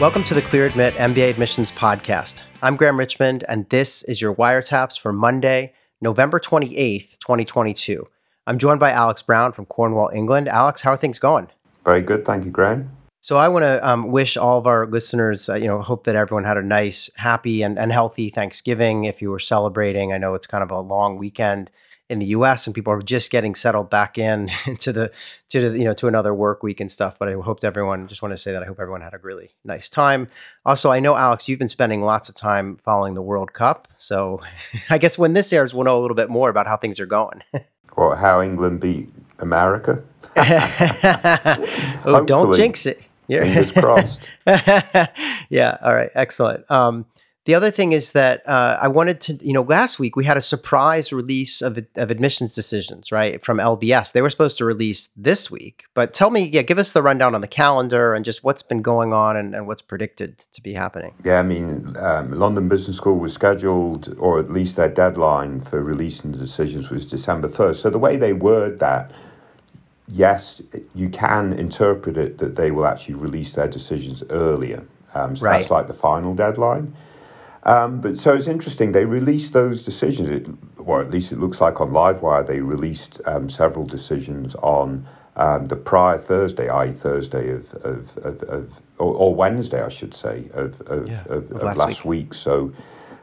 Welcome to the Clear Admit MBA Admissions Podcast. I'm Graham Richmond, and this is your wiretaps for Monday, November 28th, 2022. I'm joined by Alex Brown from Cornwall, England. Alex, how are things going? Very good. Thank you, Graham. So I want to um, wish all of our listeners, uh, you know, hope that everyone had a nice, happy, and, and healthy Thanksgiving. If you were celebrating, I know it's kind of a long weekend in the U.S. and people are just getting settled back in to the to the you know to another work week and stuff. But I hope everyone just want to say that I hope everyone had a really nice time. Also, I know Alex, you've been spending lots of time following the World Cup, so I guess when this airs, we'll know a little bit more about how things are going. Well, how England beat America. oh, don't jinx it. Fingers crossed. yeah. All right. Excellent. Um, the other thing is that uh, I wanted to, you know, last week we had a surprise release of, of admissions decisions, right, from LBS. They were supposed to release this week, but tell me, yeah, give us the rundown on the calendar and just what's been going on and, and what's predicted to be happening. Yeah, I mean, um, London Business School was scheduled, or at least their deadline for releasing the decisions was December 1st. So the way they word that, yes, you can interpret it that they will actually release their decisions earlier. Um, so right. that's like the final deadline. Um, but so it's interesting. They released those decisions, it, or at least it looks like on Livewire, they released um, several decisions on um, the prior Thursday, i.e., Thursday of, of, of, of or, or, Wednesday, I should say, of, of, yeah, of, last, last week. week. So,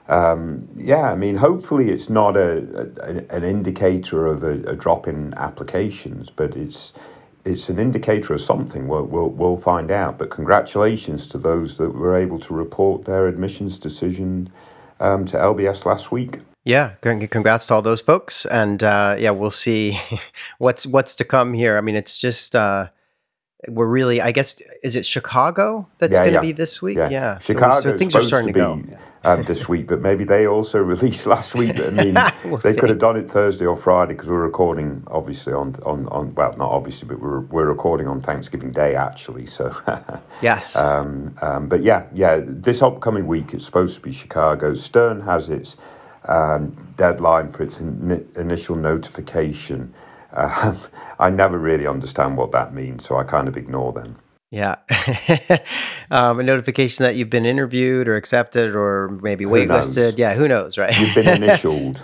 um, yeah, I mean, hopefully it's not a, a an indicator of a, a drop in applications, but it's it's an indicator of something. We'll, we'll, we'll find out. But congratulations to those that were able to report their admissions decision um, to LBS last week. Yeah, congrats to all those folks, and uh, yeah, we'll see what's what's to come here. I mean, it's just uh, we're really, I guess, is it Chicago that's yeah, going to yeah. be this week? Yeah, yeah. Chicago. So, so things are starting to, to go um, this week, but maybe they also released last week. I mean, we'll they see. could have done it Thursday or Friday because we're recording obviously on, on, on well, not obviously, but we're, we're recording on Thanksgiving Day actually. So, yes. Um, um, but yeah, yeah, this upcoming week it's supposed to be Chicago. Stern has its um, deadline for its in- initial notification. Uh, I never really understand what that means, so I kind of ignore them. Yeah. um, a notification that you've been interviewed or accepted or maybe waitlisted. Yeah, who knows, right? You've been initialed.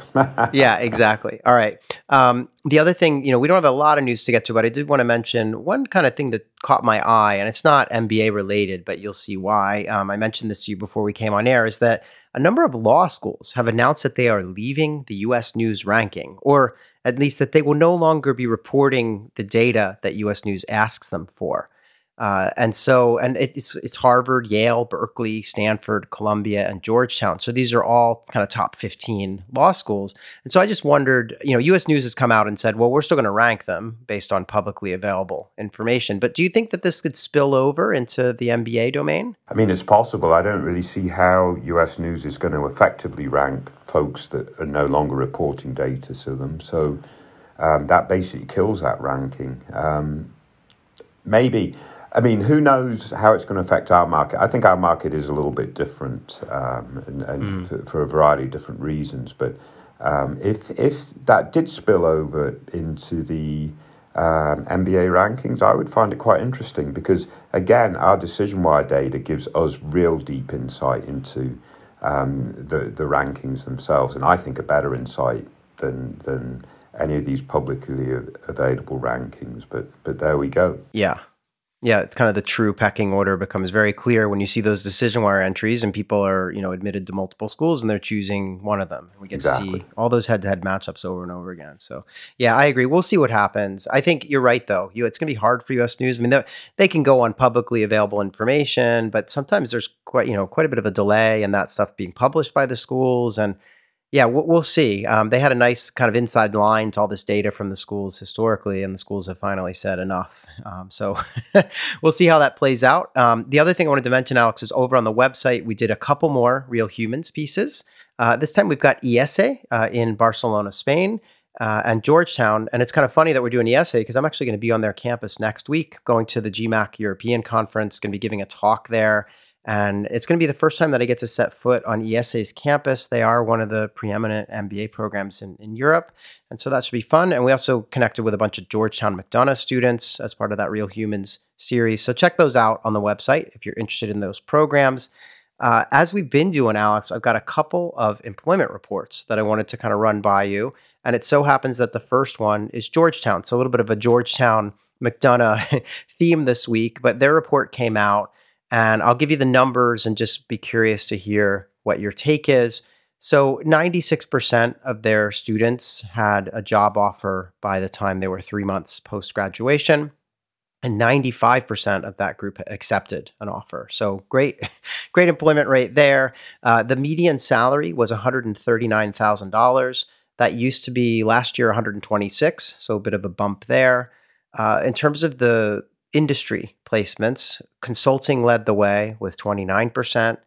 yeah, exactly. All right. Um, the other thing, you know, we don't have a lot of news to get to, but I did want to mention one kind of thing that caught my eye, and it's not MBA related, but you'll see why. Um, I mentioned this to you before we came on air, is that a number of law schools have announced that they are leaving the US News ranking, or at least that they will no longer be reporting the data that US News asks them for. Uh, and so, and it, it's it's Harvard, Yale, Berkeley, Stanford, Columbia, and Georgetown. So these are all kind of top fifteen law schools. And so I just wondered, you know, U.S. News has come out and said, well, we're still going to rank them based on publicly available information. But do you think that this could spill over into the MBA domain? I mean, it's possible. I don't really see how U.S. News is going to effectively rank folks that are no longer reporting data to them. So um, that basically kills that ranking. Um, maybe I mean, who knows how it's going to affect our market? I think our market is a little bit different, um, and, and mm. for, for, a variety of different reasons. But um, if if that did spill over into the um, MBA rankings, I would find it quite interesting because again, our decision wire data gives us real deep insight into um, the the rankings themselves, and I think a better insight than than any of these publicly available rankings. But but there we go. Yeah yeah, it's kind of the true pecking order becomes very clear when you see those decision wire entries and people are, you know, admitted to multiple schools and they're choosing one of them. We get exactly. to see all those head-to-head matchups over and over again. So, yeah, I agree. We'll see what happens. I think you're right, though. You, it's going to be hard for U.S. News. I mean, they can go on publicly available information, but sometimes there's quite, you know, quite a bit of a delay in that stuff being published by the schools and yeah, we'll, see. Um, they had a nice kind of inside line to all this data from the schools historically, and the schools have finally said enough. Um, so we'll see how that plays out. Um, the other thing I wanted to mention, Alex, is over on the website, we did a couple more Real Humans pieces. Uh, this time we've got IESE uh, in Barcelona, Spain. Uh, and Georgetown. And it's kind of funny that we're doing IESE because I'm actually going to be on their campus next week, going to the GMAC European Conference, going to be giving a talk there. And it's going to be the first time that I get to set foot on IESE's campus. They are one of the preeminent MBA programs in, in Europe. And so that should be fun. And we also connected with a bunch of Georgetown McDonough students as part of that Real Humans series. So check those out on the website if you're interested in those programs. Uh, as we've been doing, Alex, I've got a couple of employment reports that I wanted to kind of run by you. And it so happens that the first one is Georgetown. So a little bit of a Georgetown McDonough theme this week, but their report came out and I'll give you the numbers and just be curious to hear what your take is. So, 96% of their students had a job offer by the time they were three months post graduation, and 95% of that group accepted an offer. So, great, great employment rate there. Uh, the median salary was $139,000. That used to be last year 126, so a bit of a bump there. Uh, in terms of the industry placements, consulting led the way with 29%,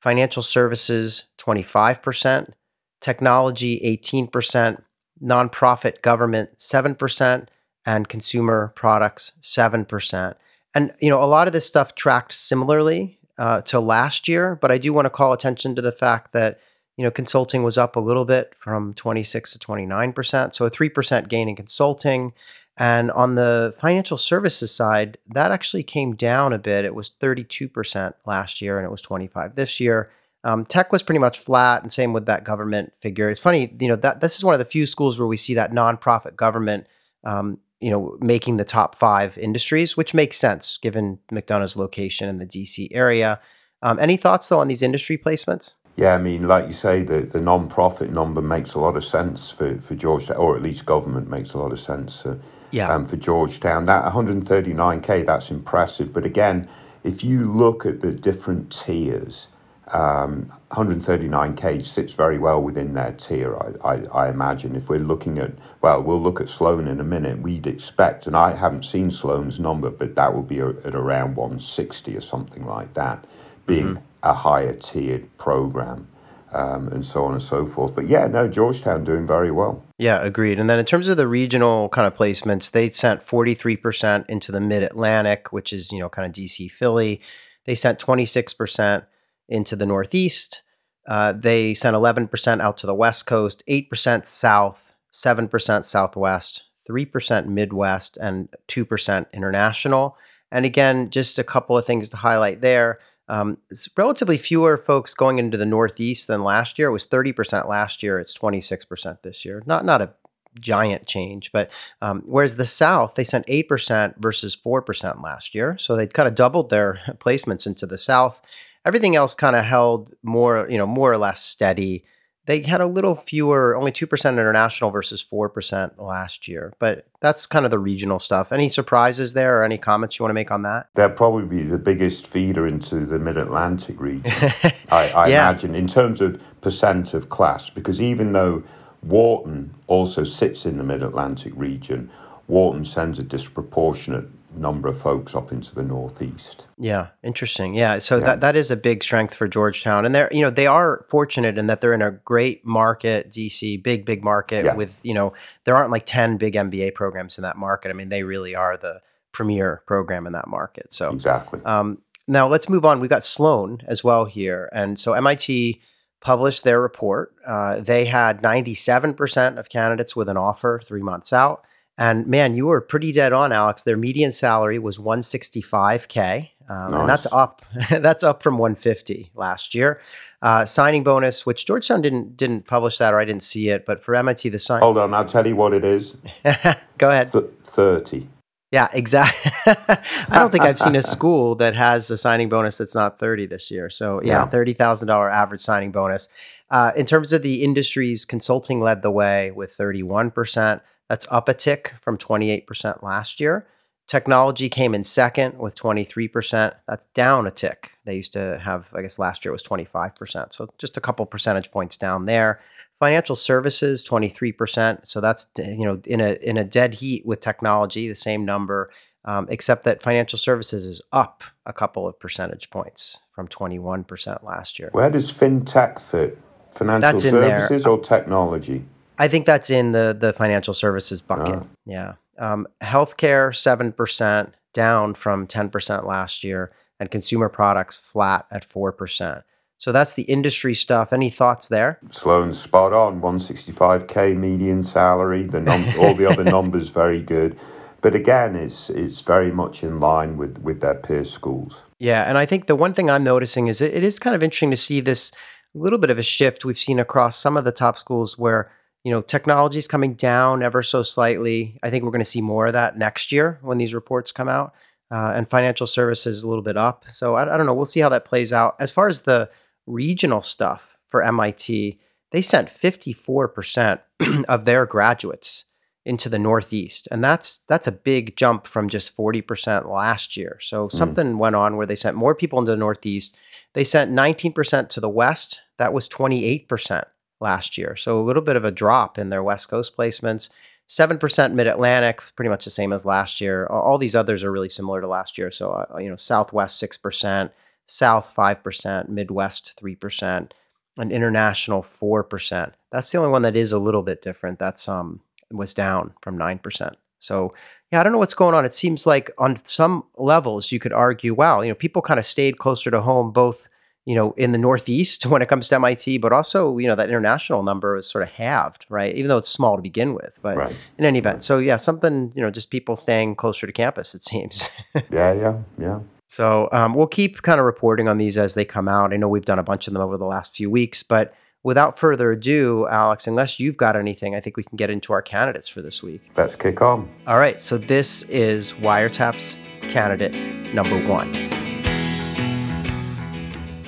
financial services 25%, technology 18%, nonprofit government 7%, and consumer products 7%. And you know, a lot of this stuff tracked similarly uh, to last year, but I do want to call attention to the fact that you know consulting was up a little bit from 26 to 29%, so a 3% gain in consulting and on the financial services side, that actually came down a bit. It was 32% last year and it was 25 this year. Um, tech was pretty much flat, and same with that government figure. It's funny, you know, that this is one of the few schools where we see that nonprofit government, um, you know, making the top five industries, which makes sense given McDonough's location in the DC area. Um, any thoughts though on these industry placements? Yeah, I mean, like you say, the, the non-profit number makes a lot of sense for, for Georgetown, or at least government makes a lot of sense. Uh, yeah. um, for Georgetown. That 139k, that's impressive. But again, if you look at the different tiers, um, 139k sits very well within their tier, I, I, I, imagine. If we're looking at, well, we'll look at Sloan in a minute. We'd expect, and I haven't seen Sloan's number, but that would be a, at around 160 or something like that, being mm-hmm. a higher tiered program um, and so on and so forth. But yeah, no, Georgetown doing very well. Yeah, agreed. And then in terms of the regional kind of placements, they sent 43% into the mid Atlantic, which is, you know, kind of DC, Philly. They sent 26% into the Northeast. Uh, they sent 11% out to the West Coast, 8% South, 7% Southwest, 3% Midwest, and 2% International. And again, just a couple of things to highlight there. Um, relatively fewer folks going into the Northeast than last year. It was 30% last year. It's 26% this year. Not not a giant change, but um, whereas the South they sent 8% versus 4% last year, so they kind of doubled their placements into the South. Everything else kind of held more, you know, more or less steady they had a little fewer, only 2% international versus 4% last year. But that's kind of the regional stuff. Any surprises there or any comments you want to make on that? They'll probably be the biggest feeder into the mid Atlantic region, I, I yeah. imagine, in terms of percent of class. Because even though Wharton also sits in the mid Atlantic region, Wharton sends a disproportionate number of folks up into the northeast. Yeah, interesting. Yeah, so yeah. that that is a big strength for Georgetown, and they're you know they are fortunate in that they're in a great market, DC, big big market yeah. with you know there aren't like ten big MBA programs in that market. I mean, they really are the premier program in that market. So exactly. Um, now let's move on. We got Sloan as well here, and so MIT published their report. Uh, they had 97% of candidates with an offer three months out. And man, you were pretty dead on, Alex. Their median salary was 165k, um, nice. and that's up. that's up from 150 last year. Uh, signing bonus, which Georgetown didn't didn't publish that, or I didn't see it, but for MIT, the sign. Hold on, I'll tell you what it is. Go ahead. Th- Thirty. Yeah, exactly. I don't think I've seen a school that has a signing bonus that's not 30 this year. So, yeah, yeah. $30,000 average signing bonus. Uh, in terms of the industries, consulting led the way with 31%. That's up a tick from 28% last year. Technology came in second with 23%. That's down a tick. They used to have, I guess last year it was 25%. So just a couple percentage points down there. Financial services, 23%. So that's you know in a in a dead heat with technology, the same number, um, except that financial services is up a couple of percentage points from 21% last year. Where does fintech fit? Financial that's services or technology? I think that's in the the financial services bucket. Uh. Yeah. Um, healthcare seven percent down from ten percent last year, and consumer products flat at four percent. So that's the industry stuff. Any thoughts there? Sloan spot on. 165k median salary. The num- all the other numbers very good. but again, it's it's very much in line with with their peer schools. Yeah, and I think the one thing I'm noticing is it, it is kind of interesting to see this little bit of a shift we've seen across some of the top schools where you know technology is coming down ever so slightly. I think we're going to see more of that next year when these reports come out, uh, and financial services a little bit up. So I, I don't know. We'll see how that plays out. As far as the regional stuff for MIT, they sent 54% of their graduates into the Northeast, and that's that's a big jump from just 40% last year. So mm. something went on where they sent more people into the Northeast. They sent 19% to the West. That was 28% last year. So a little bit of a drop in their West Coast placements. 7% mid Atlantic, pretty much the same as last year. All these others are really similar to last year. So, uh, you know, Southwest 6%, South 5%, Midwest 3%, and International 4%. That's the only one that is a little bit different. That's um was down from 9%. So, yeah, I don't know what's going on. It seems like on some levels you could argue, wow, you know, people kind of stayed closer to home both you know, in the Northeast when it comes to MIT, but also, you know, that international number is sort of halved, right? Even though it's small to begin with, but right. in any event. So yeah, something, you know, just people staying closer to campus, it seems. yeah, yeah, yeah. So um, we'll keep kind of reporting on these as they come out. I know we've done a bunch of them over the last few weeks, but without further ado, Alex, unless you've got anything, I think we can get into our candidates for this week. Let's kick on. All right. So this is Wiretaps candidate number one.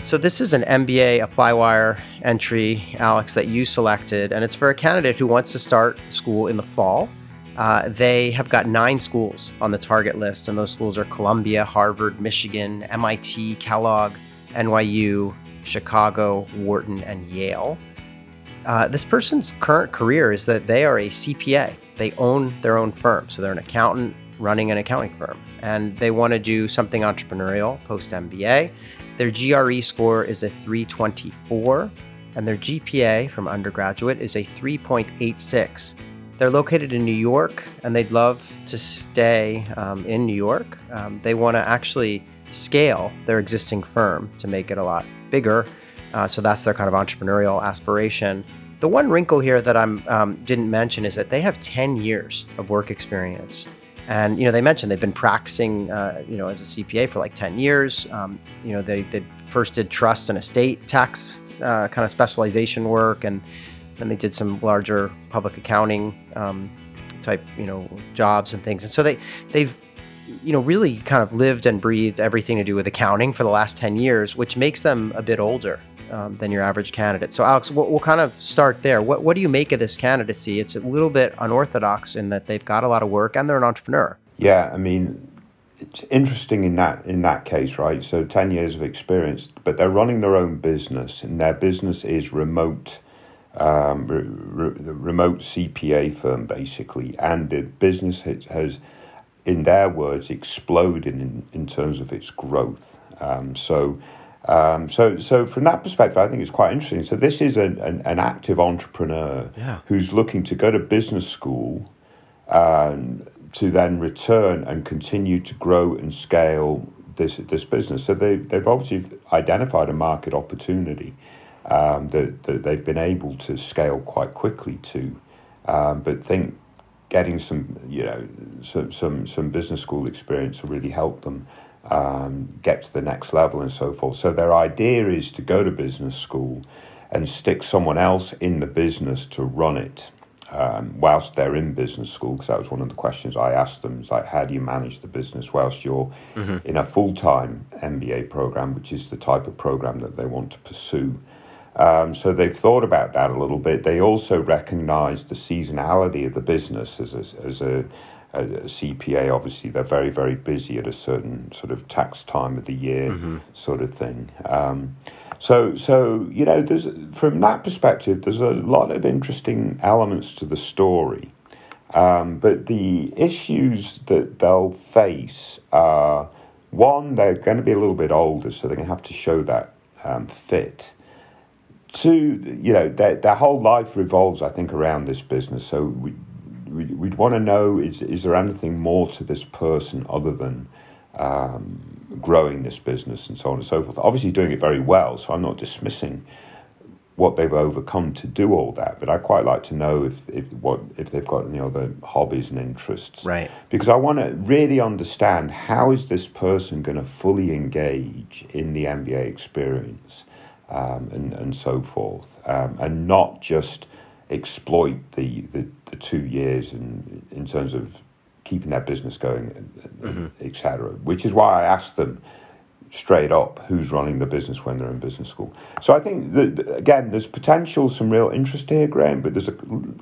So this is an MBA ApplyWire entry, Alex, that you selected, and it's for a candidate who wants to start school in the fall. Uh, they have got nine schools on the target list, and those schools are Columbia, Harvard, Michigan, MIT, Kellogg, NYU, Chicago, Wharton, and Yale. Uh, this person's current career is that they are a CPA. They own their own firm, so they're an accountant running an accounting firm, and they want to do something entrepreneurial post MBA. Their GRE score is a 324, and their GPA from undergraduate is a 3.86. They're located in New York, and they'd love to stay um, in New York. Um, they want to actually scale their existing firm to make it a lot bigger. Uh, so that's their kind of entrepreneurial aspiration. The one wrinkle here that I um, didn't mention is that they have 10 years of work experience. And you know, they mentioned they've been practicing, uh, you know, as a CPA for like 10 years. Um, you know, they, they first did trust and estate tax uh, kind of specialization work, and then they did some larger public accounting um, type, you know, jobs and things. And so they they've you know really kind of lived and breathed everything to do with accounting for the last 10 years, which makes them a bit older um, than your average candidate. So, Alex, we'll, we'll, kind of start there. What, what do you make of this candidacy? It's a little bit unorthodox in that they've got a lot of work and they're an entrepreneur. Yeah, I mean, it's interesting in that in that case, right? So, ten years of experience, but they're running their own business, and their business is remote. Um, re- re- remote CPA firm basically, and the business has, has in their words, exploded in, in terms of its growth. Um, so um, so, so from that perspective, I think it's quite interesting. So, this is an, an, an active entrepreneur yeah. who's looking to go to business school um, to then return and continue to grow and scale this this business. So, they they've obviously identified a market opportunity um, that, that they've been able to scale quite quickly to, um, but think getting some you know some some some business school experience will really help them um, get to the next level and so forth. So their idea is to go to business school and stick someone else in the business to run it um, whilst they're in business school. Because that was one of the questions I asked them: is like, how do you manage the business whilst you're mm-hmm. in a full-time MBA program, which is the type of program that they want to pursue. Um, so they've thought about that a little bit. They also recognise the seasonality of the business as a, as a a, CPA, obviously, they're very, very busy at a certain sort of tax time of the year, mm-hmm. sort of thing. Um, so, so you know, there's from that perspective, there's a lot of interesting elements to the story. Um, but the issues that they'll face are one, they're going to be a little bit older, so they're going to have to show that um, fit. Two, you know, their, their whole life revolves, I think, around this business. So we, we'd, we'd want to know is, is there anything more to this person other than um, growing this business and so on and so forth. Obviously, doing it very well, so I'm not dismissing what they've overcome to do all that. But I quite like to know if, if what if they've got any other hobbies and interests. Right. Because I want to really understand how is this person going to fully engage in the MBA experience um, and and so forth, um, and not just exploit the, the, the two years in in terms of keeping their business going, mm-hmm. etc. Which is why I asked them straight up who's running the business when they're in business school. So I think that again, there's potential, some real interest here, Graham, but there's a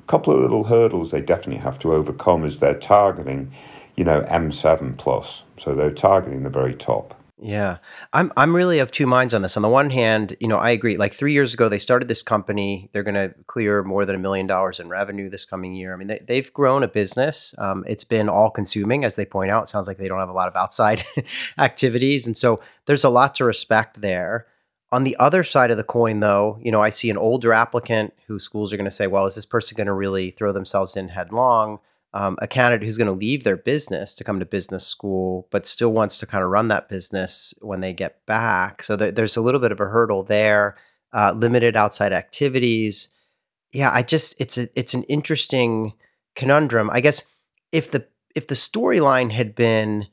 couple of little hurdles they definitely have to overcome as they're targeting, you know, M7 plus. So they're targeting the very top. Yeah. I'm I'm really of two minds on this. On the one hand, you know, I agree. Like 3 years ago they started this company. They're going to clear more than a million dollars in revenue this coming year. I mean, they, they've grown a business. Um, it's been all consuming as they point out. It sounds like they don't have a lot of outside activities and so there's a lot to respect there. On the other side of the coin, though, you know, I see an older applicant who schools are going to say, well, is this person going to really throw themselves in headlong? Um, a candidate who's going to leave their business to come to business school, but still wants to kind of run that business when they get back. So th- there's a little bit of a hurdle there. Uh, limited outside activities. Yeah, I just it's a it's an interesting conundrum. I guess if the if the storyline had been,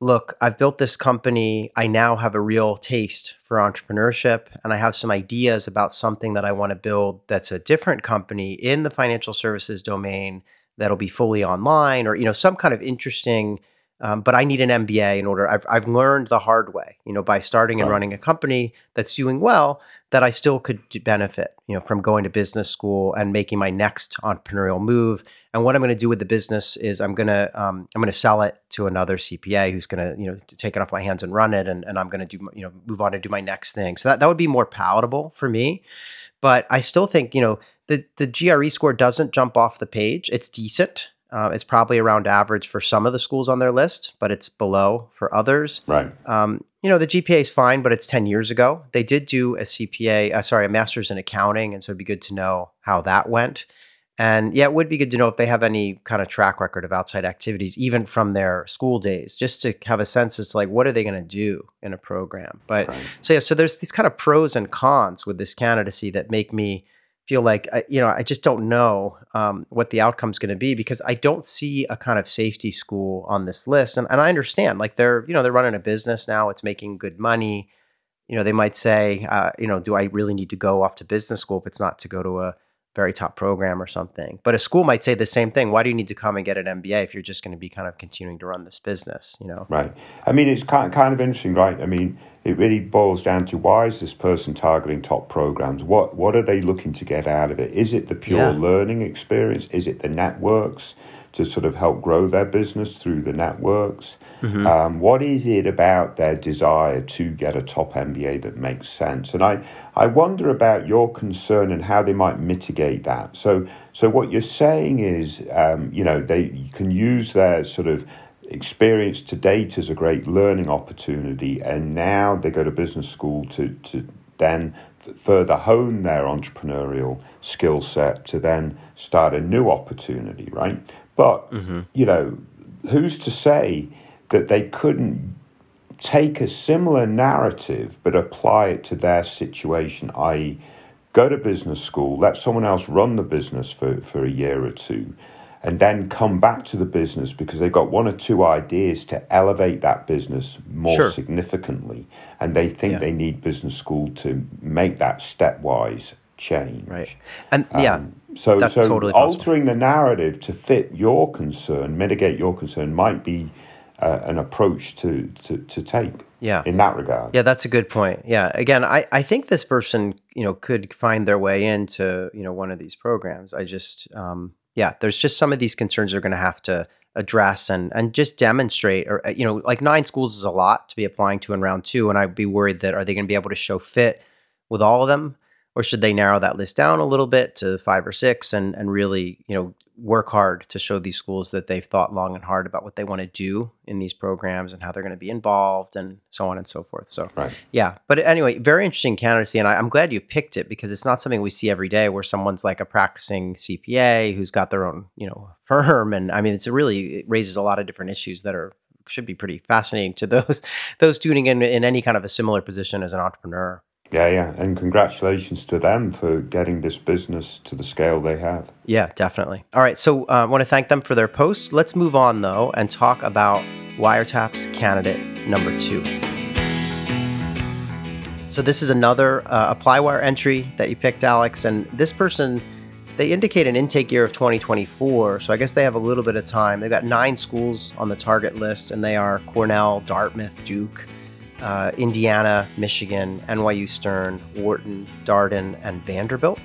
look, I've built this company. I now have a real taste for entrepreneurship, and I have some ideas about something that I want to build that's a different company in the financial services domain that'll be fully online or you know some kind of interesting um, but I need an MBA in order. I've, I've learned the hard way, you know, by starting and running a company that's doing well, that I still could benefit, you know, from going to business school and making my next entrepreneurial move. And what I'm going to do with the business is I'm going to um, I'm going to sell it to another CPA who's going to you know take it off my hands and run it, and, and I'm going to do you know move on to do my next thing. So that that would be more palatable for me. But I still think you know the the GRE score doesn't jump off the page. It's decent. Uh, it's probably around average for some of the schools on their list, but it's below for others. Right. Um, you know, the GPA is fine, but it's 10 years ago. They did do a CPA, uh, sorry, a master's in accounting. And so it'd be good to know how that went. And yeah, it would be good to know if they have any kind of track record of outside activities, even from their school days, just to have a sense as to like, what are they going to do in a program? But right. so yeah, so there's these kind of pros and cons with this candidacy that make me feel like you know I just don't know um, what the outcome is going to be because I don't see a kind of safety school on this list, and, and I understand like they're you know they're running a business now, it's making good money. You know, they might say, uh, you know, do I really need to go off to business school if it's not to go to a very top program or something. But a school might say the same thing. Why do you need to come and get an MBA if you're just going to be kind of continuing to run this business? You know, right? I mean, it's kind kind of interesting, right? I mean, it really boils down to why is this person targeting top programs? What what are they looking to get out of it? Is it the pure yeah. learning experience? Is it the networks to sort of help grow their business through the networks? Mm-hmm. Um, what is it about their desire to get a top MBA that makes sense? And I, I wonder about your concern and how they might mitigate that. So, so what you're saying is, um, you know, they can use their sort of experience to date as a great learning opportunity, and now they go to business school to to then further hone their entrepreneurial skill set to then start a new opportunity, right? But mm-hmm. you know, who's to say that they couldn't take a similar narrative but apply it to their situation, i.e., go to business school, let someone else run the business for, for a year or two, and then come back to the business because they've got one or two ideas to elevate that business more sure. significantly. And they think yeah. they need business school to make that stepwise change. Right. And um, yeah, so, so totally altering the narrative to fit your concern, mitigate your concern, might be uh, an approach to, to, to take yeah. in that regard. Yeah, that's a good point. Yeah. Again, I, I think this person, you know, could find their way into, you know, one of these programs. I just, um, yeah, there's just some of these concerns they're going to have to address and, and just demonstrate or, you know, like nine schools is a lot to be applying to in round two. And I'd be worried that are they going to be able to show fit with all of them? Or should they narrow that list down a little bit to five or six and, and really, you know, work hard to show these schools that they've thought long and hard about what they want to do in these programs and how they're going to be involved and so on and so forth. So, right. yeah. But anyway, very interesting candidacy. And I, am glad you picked it because it's not something we see every day where someone's like a practicing CPA who's got their own, you know, firm. And I mean, it's really, it raises a lot of different issues that are, should be pretty fascinating to those, those tuning in in any kind of a similar position as an entrepreneur. Yeah, yeah. And congratulations to them for getting this business to the scale they have. Yeah, definitely. All right. So uh, I want to thank them for their posts. Let's move on, though, and talk about Wiretaps candidate number two. So this is another uh, ApplyWire entry that you picked, Alex. And this person, they indicate an intake year of 2024. So I guess they have a little bit of time. They've got nine schools on the target list, and they are Cornell, Dartmouth, Duke, uh, Indiana, Michigan, NYU Stern, Wharton, Darden, and Vanderbilt.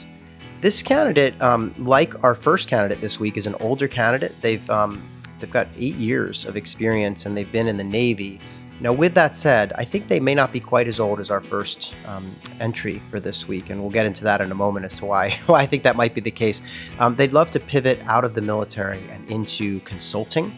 This candidate, um, like our first candidate this week, is an older candidate. They've um, they've got eight years of experience and they've been in the Navy. Now, with that said, I think they may not be quite as old as our first um, entry for this week, and we'll get into that in a moment as to why, why I think that might be the case. Um, they'd love to pivot out of the military and into consulting.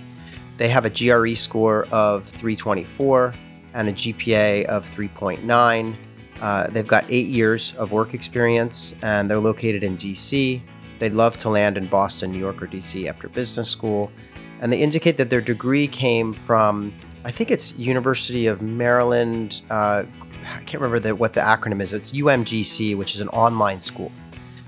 They have a GRE score of 324 and a GPA of 3.9. Uh, they've got eight years of work experience and they're located in DC. They'd love to land in Boston, New York, or DC after business school. And they indicate that their degree came from, I think it's University of Maryland. Uh, I can't remember the, what the acronym is. It's UMGC, which is an online school.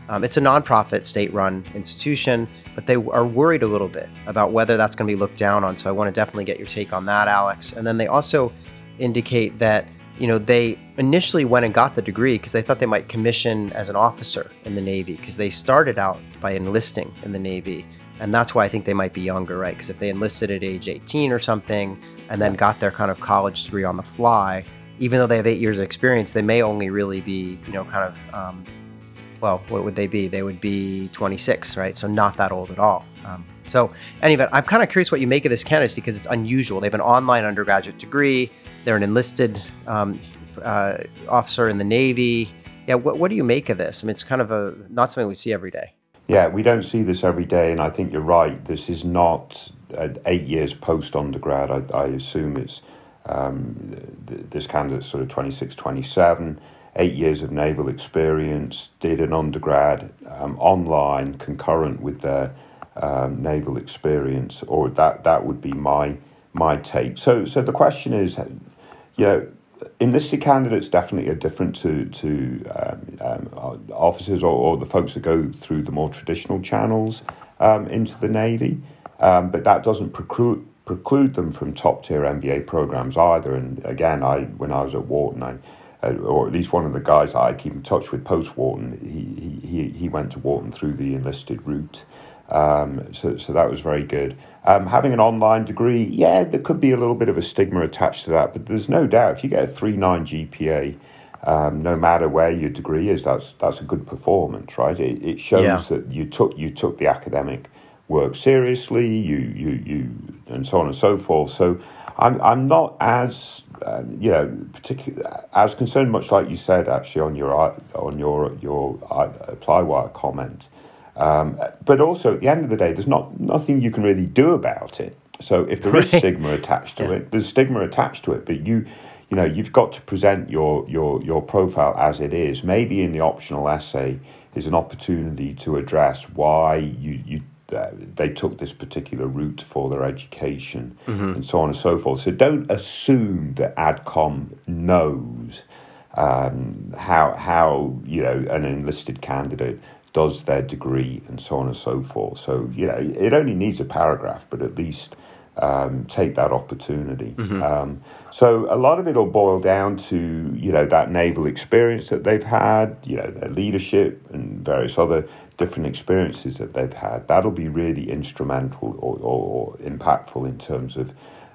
Um, it's a nonprofit state run institution, but they are worried a little bit about whether that's going to be looked down on. So I want to definitely get your take on that, Alex. And then they also indicate that you know they initially went and got the degree because they thought they might commission as an officer in the navy because they started out by enlisting in the navy and that's why i think they might be younger right? Because if they enlisted at age 18 or something and then got their kind of college degree on the fly even though they have eight years of experience they may only really be you know kind of um, well what would they be? They would be 26 right? So not that old at all. Um, so anyway i'm kind of curious what you make of this candidacy because it's unusual. They have an online undergraduate degree they're an enlisted um, uh, officer in the Navy. Yeah, what, what do you make of this? I mean, it's kind of a not something we see every day. Yeah, we don't see this every day, and I think you're right. This is not uh, eight years post undergrad. I, I, assume it's um, th- this candidate's sort of 26, 27, eight years of naval experience, did an undergrad um, online concurrent with their um, naval experience, or that that would be my my take. So, so the question is, know, enlisted candidates definitely are different to to um, um, officers or, or, the folks that go through the more traditional channels um, into the Navy, um, but that doesn't preclude preclude them from top tier MBA programs either. And again, I when I was at Wharton, I, uh, or at least one of the guys I keep in touch with post Wharton, he, he he went to Wharton through the enlisted route. Um, so, so that was very good. Um, having an online degree, yeah, there could be a little bit of a stigma attached to that, but there's no doubt if you get a 3.9 GPA, um, no matter where your degree is, that's that's a good performance, right? It, it shows yeah. that you took you took the academic work seriously, you you you, and so on and so forth. So, I'm I'm not as uh, you know particularly as concerned, much like you said actually on your on your your uh, ApplyWire comment. Um, but also, at the end of the day, there's not nothing you can really do about it. So if there right. is stigma attached to yeah. it, there's stigma attached to it. But you, you know, you've got to present your your your profile as it is. Maybe in the optional essay is an opportunity to address why you you uh, they took this particular route for their education mm-hmm. and so on and so forth. So don't assume that AdCom knows um, how how you know an enlisted candidate does their degree, and so on and so forth. So, you know, it only needs a paragraph, but at least um, take that opportunity. Mm-hmm. Um, so, a lot of it will boil down to, you know, that naval experience that they've had, you know, their leadership and various other different experiences that they've had. That'll be really instrumental or, or, or impactful in terms of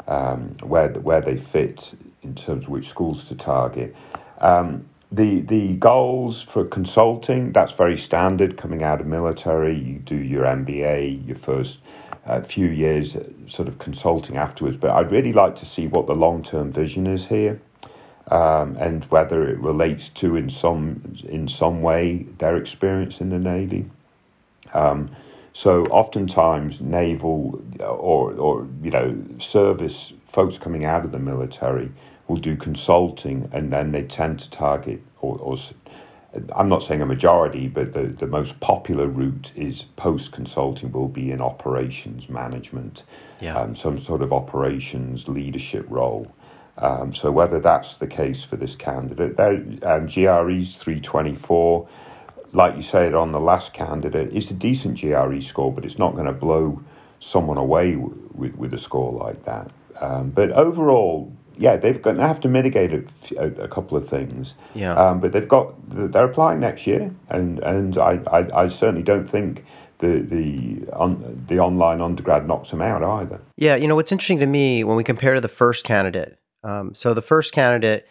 um, where, where they fit in terms of which schools to target. Um, the the goals for consulting that's very standard coming out of military. You do your mba your first uh, few years uh, sort of consulting afterwards. But i'd really like to see what the long-term vision is here um, and whether it relates to in some in some way their experience in the navy. Um, so oftentimes naval uh, or or you know service folks coming out of the military will do consulting and then they tend to target, or, or I'm not saying a majority, but the, the most popular route is post consulting will be in operations management, yeah. um, some sort of operations leadership role. Um, so whether that's the case for this candidate, um, GRE's 324, like you said on the last candidate, it's a decent GRE score, but it's not going to blow someone away with, with a score like that. Um, but overall, yeah, they've got they have to mitigate a, a, a couple of things. Yeah. Um, but they've got they're applying next year, and and I, I, I certainly don't think the the on, the online undergrad knocks them out either. Yeah, you know what's interesting to me when we compare to the first candidate. Um, so the first candidate,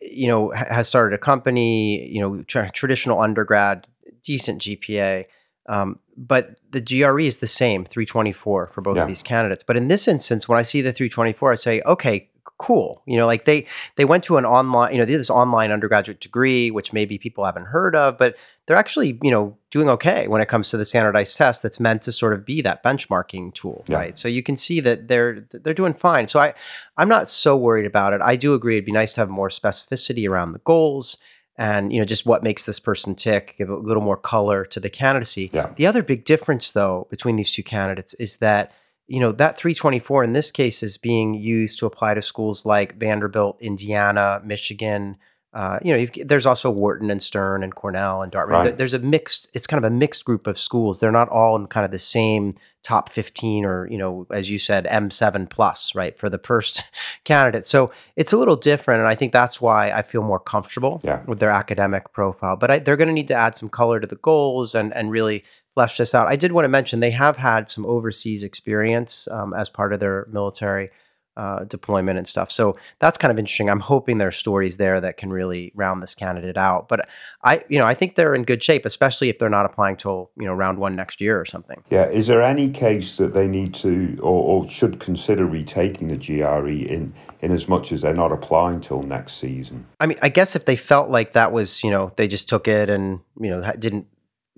you know, has started a company. You know, tra- traditional undergrad, decent GPA. Um, but the GRE is the same, 324 for both yeah. of these candidates. But in this instance, when I see the 324, I say, okay, cool. You know, like they they went to an online, you know, this online undergraduate degree, which maybe people haven't heard of, but they're actually, you know, doing okay when it comes to the standardized test that's meant to sort of be that benchmarking tool, yeah. right? So you can see that they're they're doing fine. So I I'm not so worried about it. I do agree it'd be nice to have more specificity around the goals and you know just what makes this person tick give a little more color to the candidacy yeah. the other big difference though between these two candidates is that you know that 324 in this case is being used to apply to schools like vanderbilt indiana michigan uh, you know, there's also Wharton and Stern and Cornell and Dartmouth. Right. There's a mixed. It's kind of a mixed group of schools. They're not all in kind of the same top 15 or you know, as you said, M7 plus, right, for the first candidate. So it's a little different, and I think that's why I feel more comfortable yeah. with their academic profile. But I, they're going to need to add some color to the goals and and really flesh this out. I did want to mention they have had some overseas experience um, as part of their military uh, deployment and stuff. So that's kind of interesting. I'm hoping there are stories there that can really round this candidate out. But I, you know, I think they're in good shape, especially if they're not applying till you know round one next year or something. Yeah. Is there any case that they need to or, or should consider retaking the GRE in in as much as they're not applying till next season? I mean, I guess if they felt like that was, you know, they just took it and you know didn't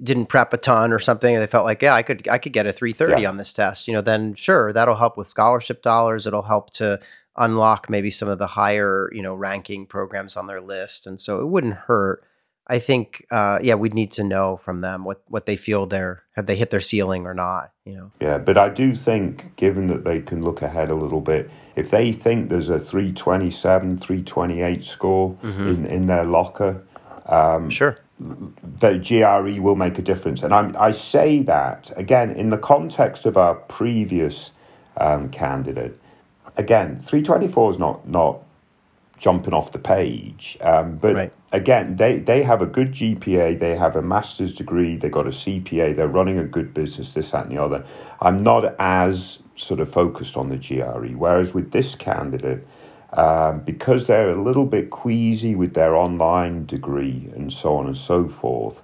didn't prep a ton or something and they felt like yeah i could i could get a 330 yeah. on this test you know then sure that'll help with scholarship dollars it'll help to unlock maybe some of the higher you know ranking programs on their list and so it wouldn't hurt i think uh, yeah we'd need to know from them what what they feel they're have they hit their ceiling or not you know yeah but i do think given that they can look ahead a little bit if they think there's a 327 328 score mm-hmm. in in their locker um, sure the GRE will make a difference. And I'm, i say that, again, in the context of our previous um, candidate. Again, 324 is not, not jumping off the page. Um, but right. again, they, they have a good GPA, they have a master's degree, they got a CPA, they're running a good business, this, that, and the other. I'm not as sort of focused on the GRE. Whereas with this candidate, um, because they're a little bit queasy with their online degree and so on and so forth.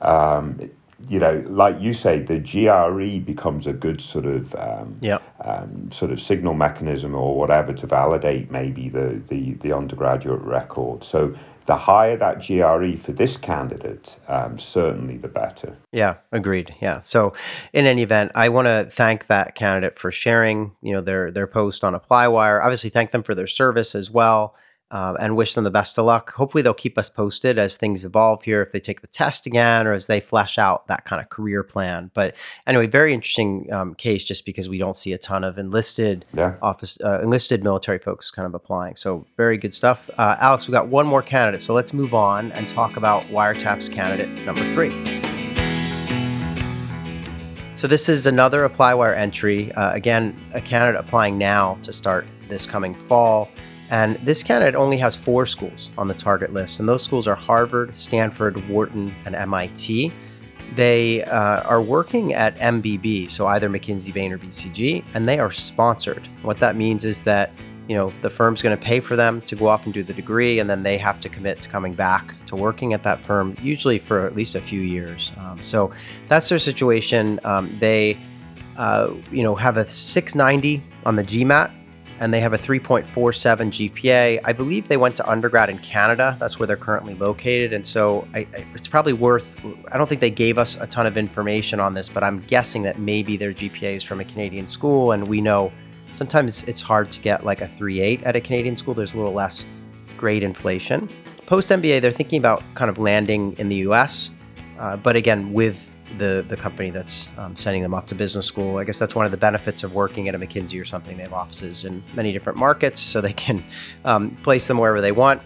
Um, you know, like you say, the GRE becomes a good sort of um, yeah. um, sort of signal mechanism or whatever to validate maybe the, the, the undergraduate record. So the higher that GRE for this candidate, um, certainly the better. Yeah, agreed. Yeah. So, in any event, I want to thank that candidate for sharing, you know, their their post on ApplyWire. Obviously, thank them for their service as well uh, and wish them the best of luck. Hopefully, they'll keep us posted as things evolve here, if they take the test again or as they flesh out that kind of career plan. But anyway, very interesting um, case just because we don't see a ton of enlisted yeah. office, uh, enlisted military folks kind of applying. So very good stuff. Uh, Alex, we got one more candidate, so let's move on and talk about Wiretaps candidate number three. So this is another ApplyWire entry. Uh, again, a candidate applying now to start this coming fall. And this candidate only has four schools on the target list, and those schools are Harvard, Stanford, Wharton, and MIT. They uh, are working at MBB, so either McKinsey, Bain, or BCG, and they are sponsored. What that means is that you know the firm's going to pay for them to go off and do the degree, and then they have to commit to coming back to working at that firm, usually for at least a few years. Um, so that's their situation. Um, they, uh, you know, have a 690 on the GMAT, and they have a 3.47 GPA. I believe they went to undergrad in Canada. That's where they're currently located. And so I, I, it's probably worth, I don't think they gave us a ton of information on this, but I'm guessing that maybe their GPA is from a Canadian school. And we know sometimes it's hard to get like a 3.8 at a Canadian school. There's a little less grade inflation. Post MBA, they're thinking about kind of landing in the US, uh, but again, with the the company that's um, sending them off to business school. I guess that's one of the benefits of working at a McKinsey or something. They have offices in many different markets, so they can um, place them wherever they want.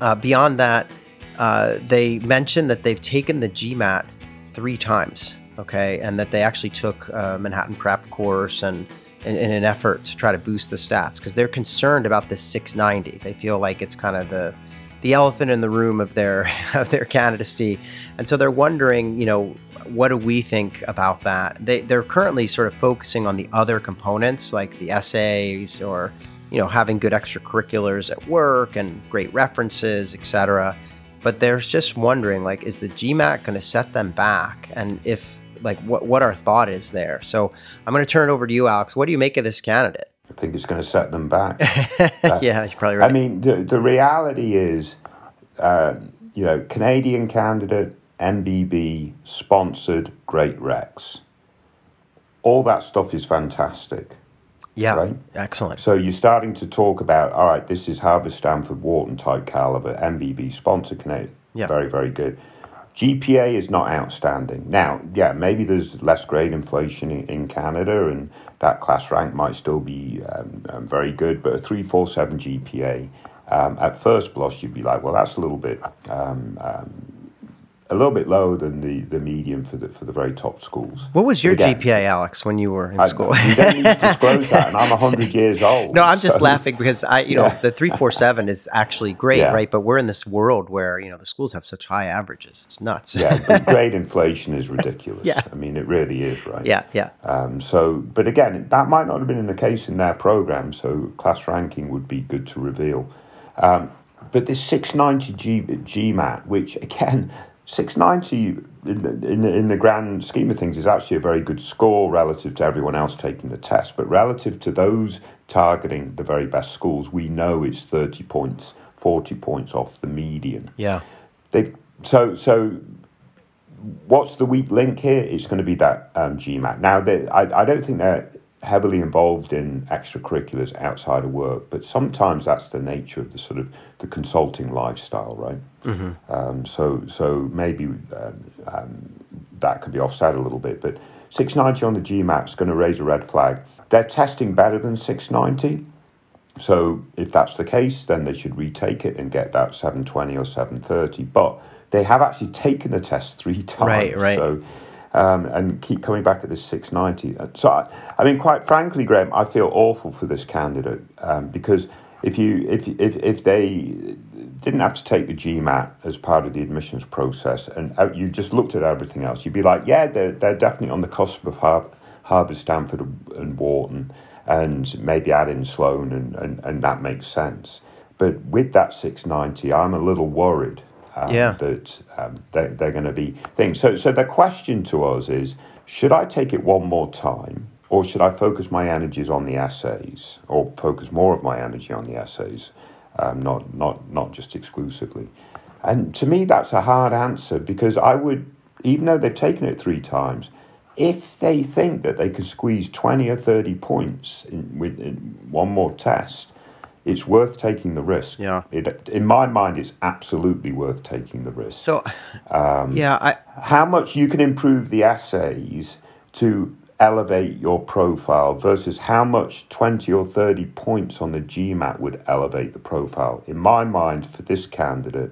Uh, beyond that, uh, they mentioned that they've taken the GMAT three times, okay, and that they actually took a Manhattan Prep course and in, in an effort to try to boost the stats because they're concerned about this 690. They feel like it's kind of the the elephant in the room of their of their candidacy, and so they're wondering, you know, what do we think about that? They they're currently sort of focusing on the other components like the essays or you know having good extracurriculars at work and great references, etc. But they're just wondering, like, is the GMAT going to set them back? And if like what what our thought is there. So I'm going to turn it over to you, Alex. What do you make of this candidate? I think it's going to set them back. yeah, you're probably right. I mean, the, the reality is, uh, you know, Canadian candidate, MBB, sponsored, Great Rex. All that stuff is fantastic. Yeah, right? excellent. So you're starting to talk about, all right, this is Harvard, Stanford, Wharton type caliber, MBB, sponsored, Canadian. Yeah. Very, very good. GPA is not outstanding. Now, yeah, maybe there's less grade inflation in, in Canada and that class rank might still be um, um, very good, but a 347 GPA, um, at first blush, you'd be like, well, that's a little bit um, um, a little bit lower than the, the median for the for the very top schools. What was your again, GPA, Alex, when you were in I, school? you don't need to disclose that, and I'm hundred years old. No, I'm just so. laughing because I, you know, yeah. the three four seven is actually great, yeah. right? But we're in this world where you know the schools have such high averages. It's nuts. yeah, grade inflation is ridiculous. yeah, I mean it really is, right? Yeah, yeah. Um, so, but again, that might not have been in the case in their program. So, class ranking would be good to reveal. Um, but this 690 G, GMAT, which again, 690 in the, in the, in the grand scheme of things is actually a very good score relative to everyone else taking the test. But relative to those targeting the very best schools, we know it's 30 points, 40 points off the median. Yeah. They so so. What's the weak link here? It's going to be that um, GMAT. Now, they, I, I don't think they're heavily involved in extracurriculars outside of work, but sometimes that's the nature of the sort of the consulting lifestyle, right? Mm-hmm. Um, so so maybe um, um, that could be offset a little bit, but 690 on the GMAT is going to raise a red flag. They're testing better than 690. So if that's the case, then they should retake it and get that 720 or 730. But they have actually taken the test three times. Right, right. So um, and keep coming back at this 690. Uh, so, I, I, mean, quite frankly, Graham, I feel awful for this candidate um, because if you if, if if they didn't have to take the GMAT as part of the admissions process and uh, you just looked at everything else, you'd be like, yeah, they're they're definitely on the cusp of Harvard, Harvard Stanford, and Wharton, and maybe add in Sloan, and, and, and that makes sense. But with that 690, I'm a little worried um, yeah. that um, they, they're going to be things. So, so the question to us is should I take it one more time? Or should I focus my energies on the essays, or focus more of my energy on the essays, um, not not not just exclusively? And to me, that's a hard answer because I would, even though they've taken it three times, if they think that they could squeeze twenty or thirty points in, with in one more test, it's worth taking the risk. Yeah. It, in my mind, it's absolutely worth taking the risk. So, um, yeah, I, how much you can improve the essays to elevate your profile versus how much 20 or 30 points on the GMAT would elevate the profile. In my mind, for this candidate,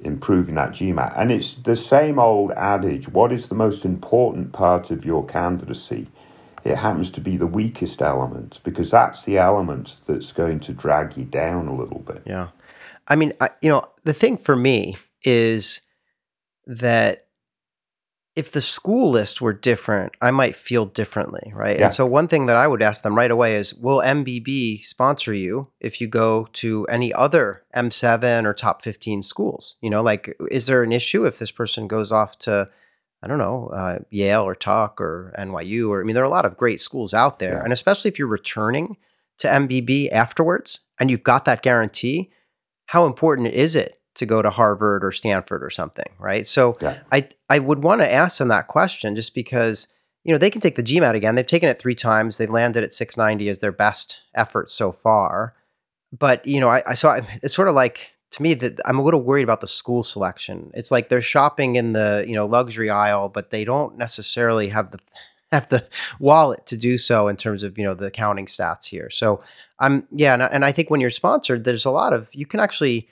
improving that GMAT. And it's the same old adage what is the most important part of your candidacy? It happens to be the weakest element because that's the element that's going to drag you down a little bit. Yeah. I mean, I, you know, the thing for me is that if the school list were different, I might feel differently, right? Yeah. And so one thing that I would ask them right away is, will MBB sponsor you if you go to any other M7 or top 15 schools? You know, like is there an issue if this person goes off to I don't know, uh, Yale or Tuck or NYU, or I mean, there are a lot of great schools out there. Yeah. And especially if you're returning to MBB afterwards and you've got that guarantee, how important is it to go to Harvard or Stanford or something, right? So yeah. I I would want to ask them that question just because you know they can take the GMAT again. They've taken it three times. They've landed at 690 as their best effort so far. But you know, I, I saw it's sort of like to me that I'm a little worried about the school selection. It's like they're shopping in the you know luxury aisle, but they don't necessarily have the have the wallet to do so in terms of you know the accounting stats here. So I'm yeah, and I, and I think when you're sponsored, there's a lot of you can actually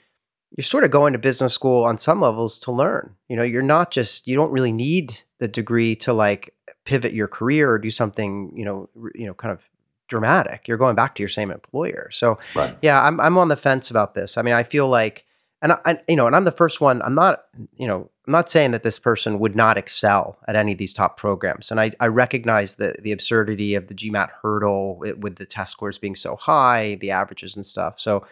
you're sort of going to business school on some levels to learn. You know, you're not just you don't really need the degree to like pivot your career or do something you know you know kind of dramatic. You're going back to your same employer. So right. yeah, I'm I'm on the fence about this. I mean, I feel like and I, you know, and I'm the first one. I'm not, you know, I'm not saying that this person would not excel at any of these top programs. And I, I recognize the the absurdity of the GMAT hurdle with the test scores being so high, the averages and stuff. So,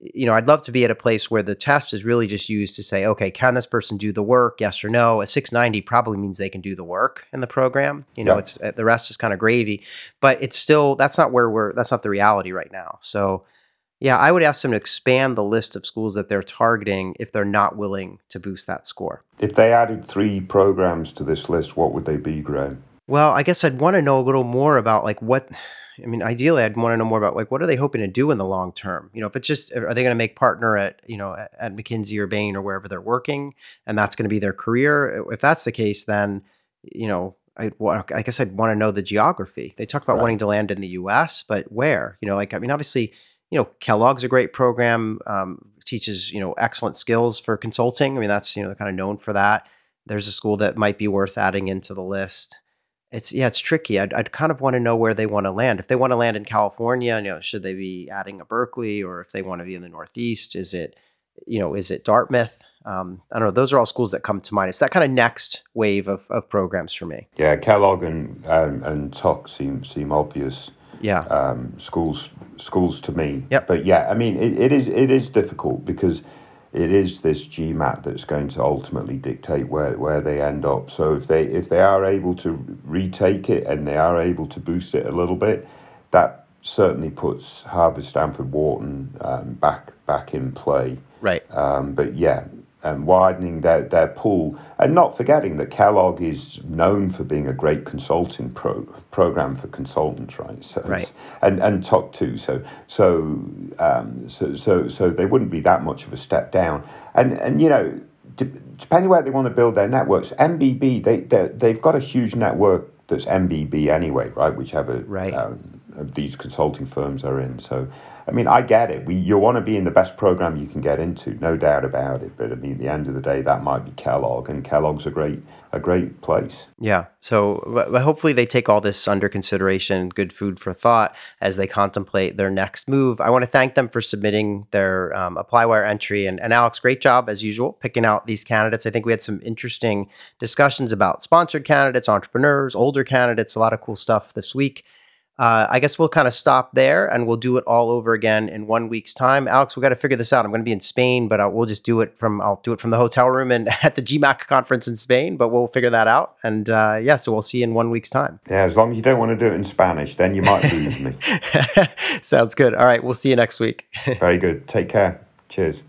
you know, I'd love to be at a place where the test is really just used to say, okay, can this person do the work? Yes or no. A 690 probably means they can do the work in the program. You know, it's uh, the rest is kind of gravy, but it's still that's not where we're that's not the reality right now. So yeah, I would ask them to expand the list of schools that they're targeting if they're not willing to boost that score. If they added three programs to this list, what would they be, Graham? Well, I guess I'd want to know a little more about like what I mean, ideally, I'd want to know more about like what are they hoping to do in the long term. You know, if it's just are they going to make partner at you know at, McKinsey or Bain or wherever they're working, and that's going to be their career. If that's the case, then you know I, I guess I'd want to know the geography. They talk about right. wanting to land in the U.S., but where? You know, like I mean, obviously, you know, Kellogg's a great program, um, teaches, you know, excellent skills for consulting. I mean, that's, you know, they're kind of known for that. There's a school that might be worth adding into the list. It's, yeah, it's tricky. I'd, I'd kind of want to know where they want to land. If they want to land in California, you know, should they be adding a Berkeley or if they want to be in the Northeast, is it, you know, is it Dartmouth? Um, I don't know. Those are all schools that come to mind. It's that kind of next wave of, of programs for me. Yeah, Kellogg and um, and Tuck seem seem obvious yeah um, schools schools to me. Yep. But yeah, I mean it, it is it is difficult because it is this GMAT that's going to ultimately dictate where, where they end up. So if they if they are able to retake it and they are able to boost it a little bit, that certainly puts Harvard, Stanford, Wharton um, back back in play. Right. Um, but yeah, and widening their, their pool, and not forgetting that Kellogg is known for being a great consulting pro, program for consultants, right? So right. And and Tuck too. So so um, so so so they wouldn't be that much of a step down. And and you know, depending where they want to build their networks, MBB they they've got a huge network that's MBB anyway, right? Whichever right. Um, of these consulting firms are in. So I mean, I get it. We, you want to be in the best program you can get into, no doubt about it. But I mean, at the end of the day, that might be Kellogg, and Kellogg's a great, a great place. Yeah. So hopefully they take all this under consideration, good food for thought as they contemplate their next move. I want to thank them for submitting their um, ApplyWire entry, and, and Alex, great job as usual picking out these candidates. I think we had some interesting discussions about sponsored candidates, entrepreneurs, older candidates, a lot of cool stuff this week uh, I guess we'll kind of stop there and we'll do it all over again in one week's time. Alex, we got to figure this out. I'm going to be in Spain, but I'll, we'll just do it from I'll do it from the hotel room and at the GMAC conference in Spain. But we'll figure that out. And uh, yeah, so we'll see you in one week's time. Yeah, as long as you don't want to do it in Spanish, then you might lose me. Sounds good. All right, we'll see you next week. Very good. Take care. Cheers.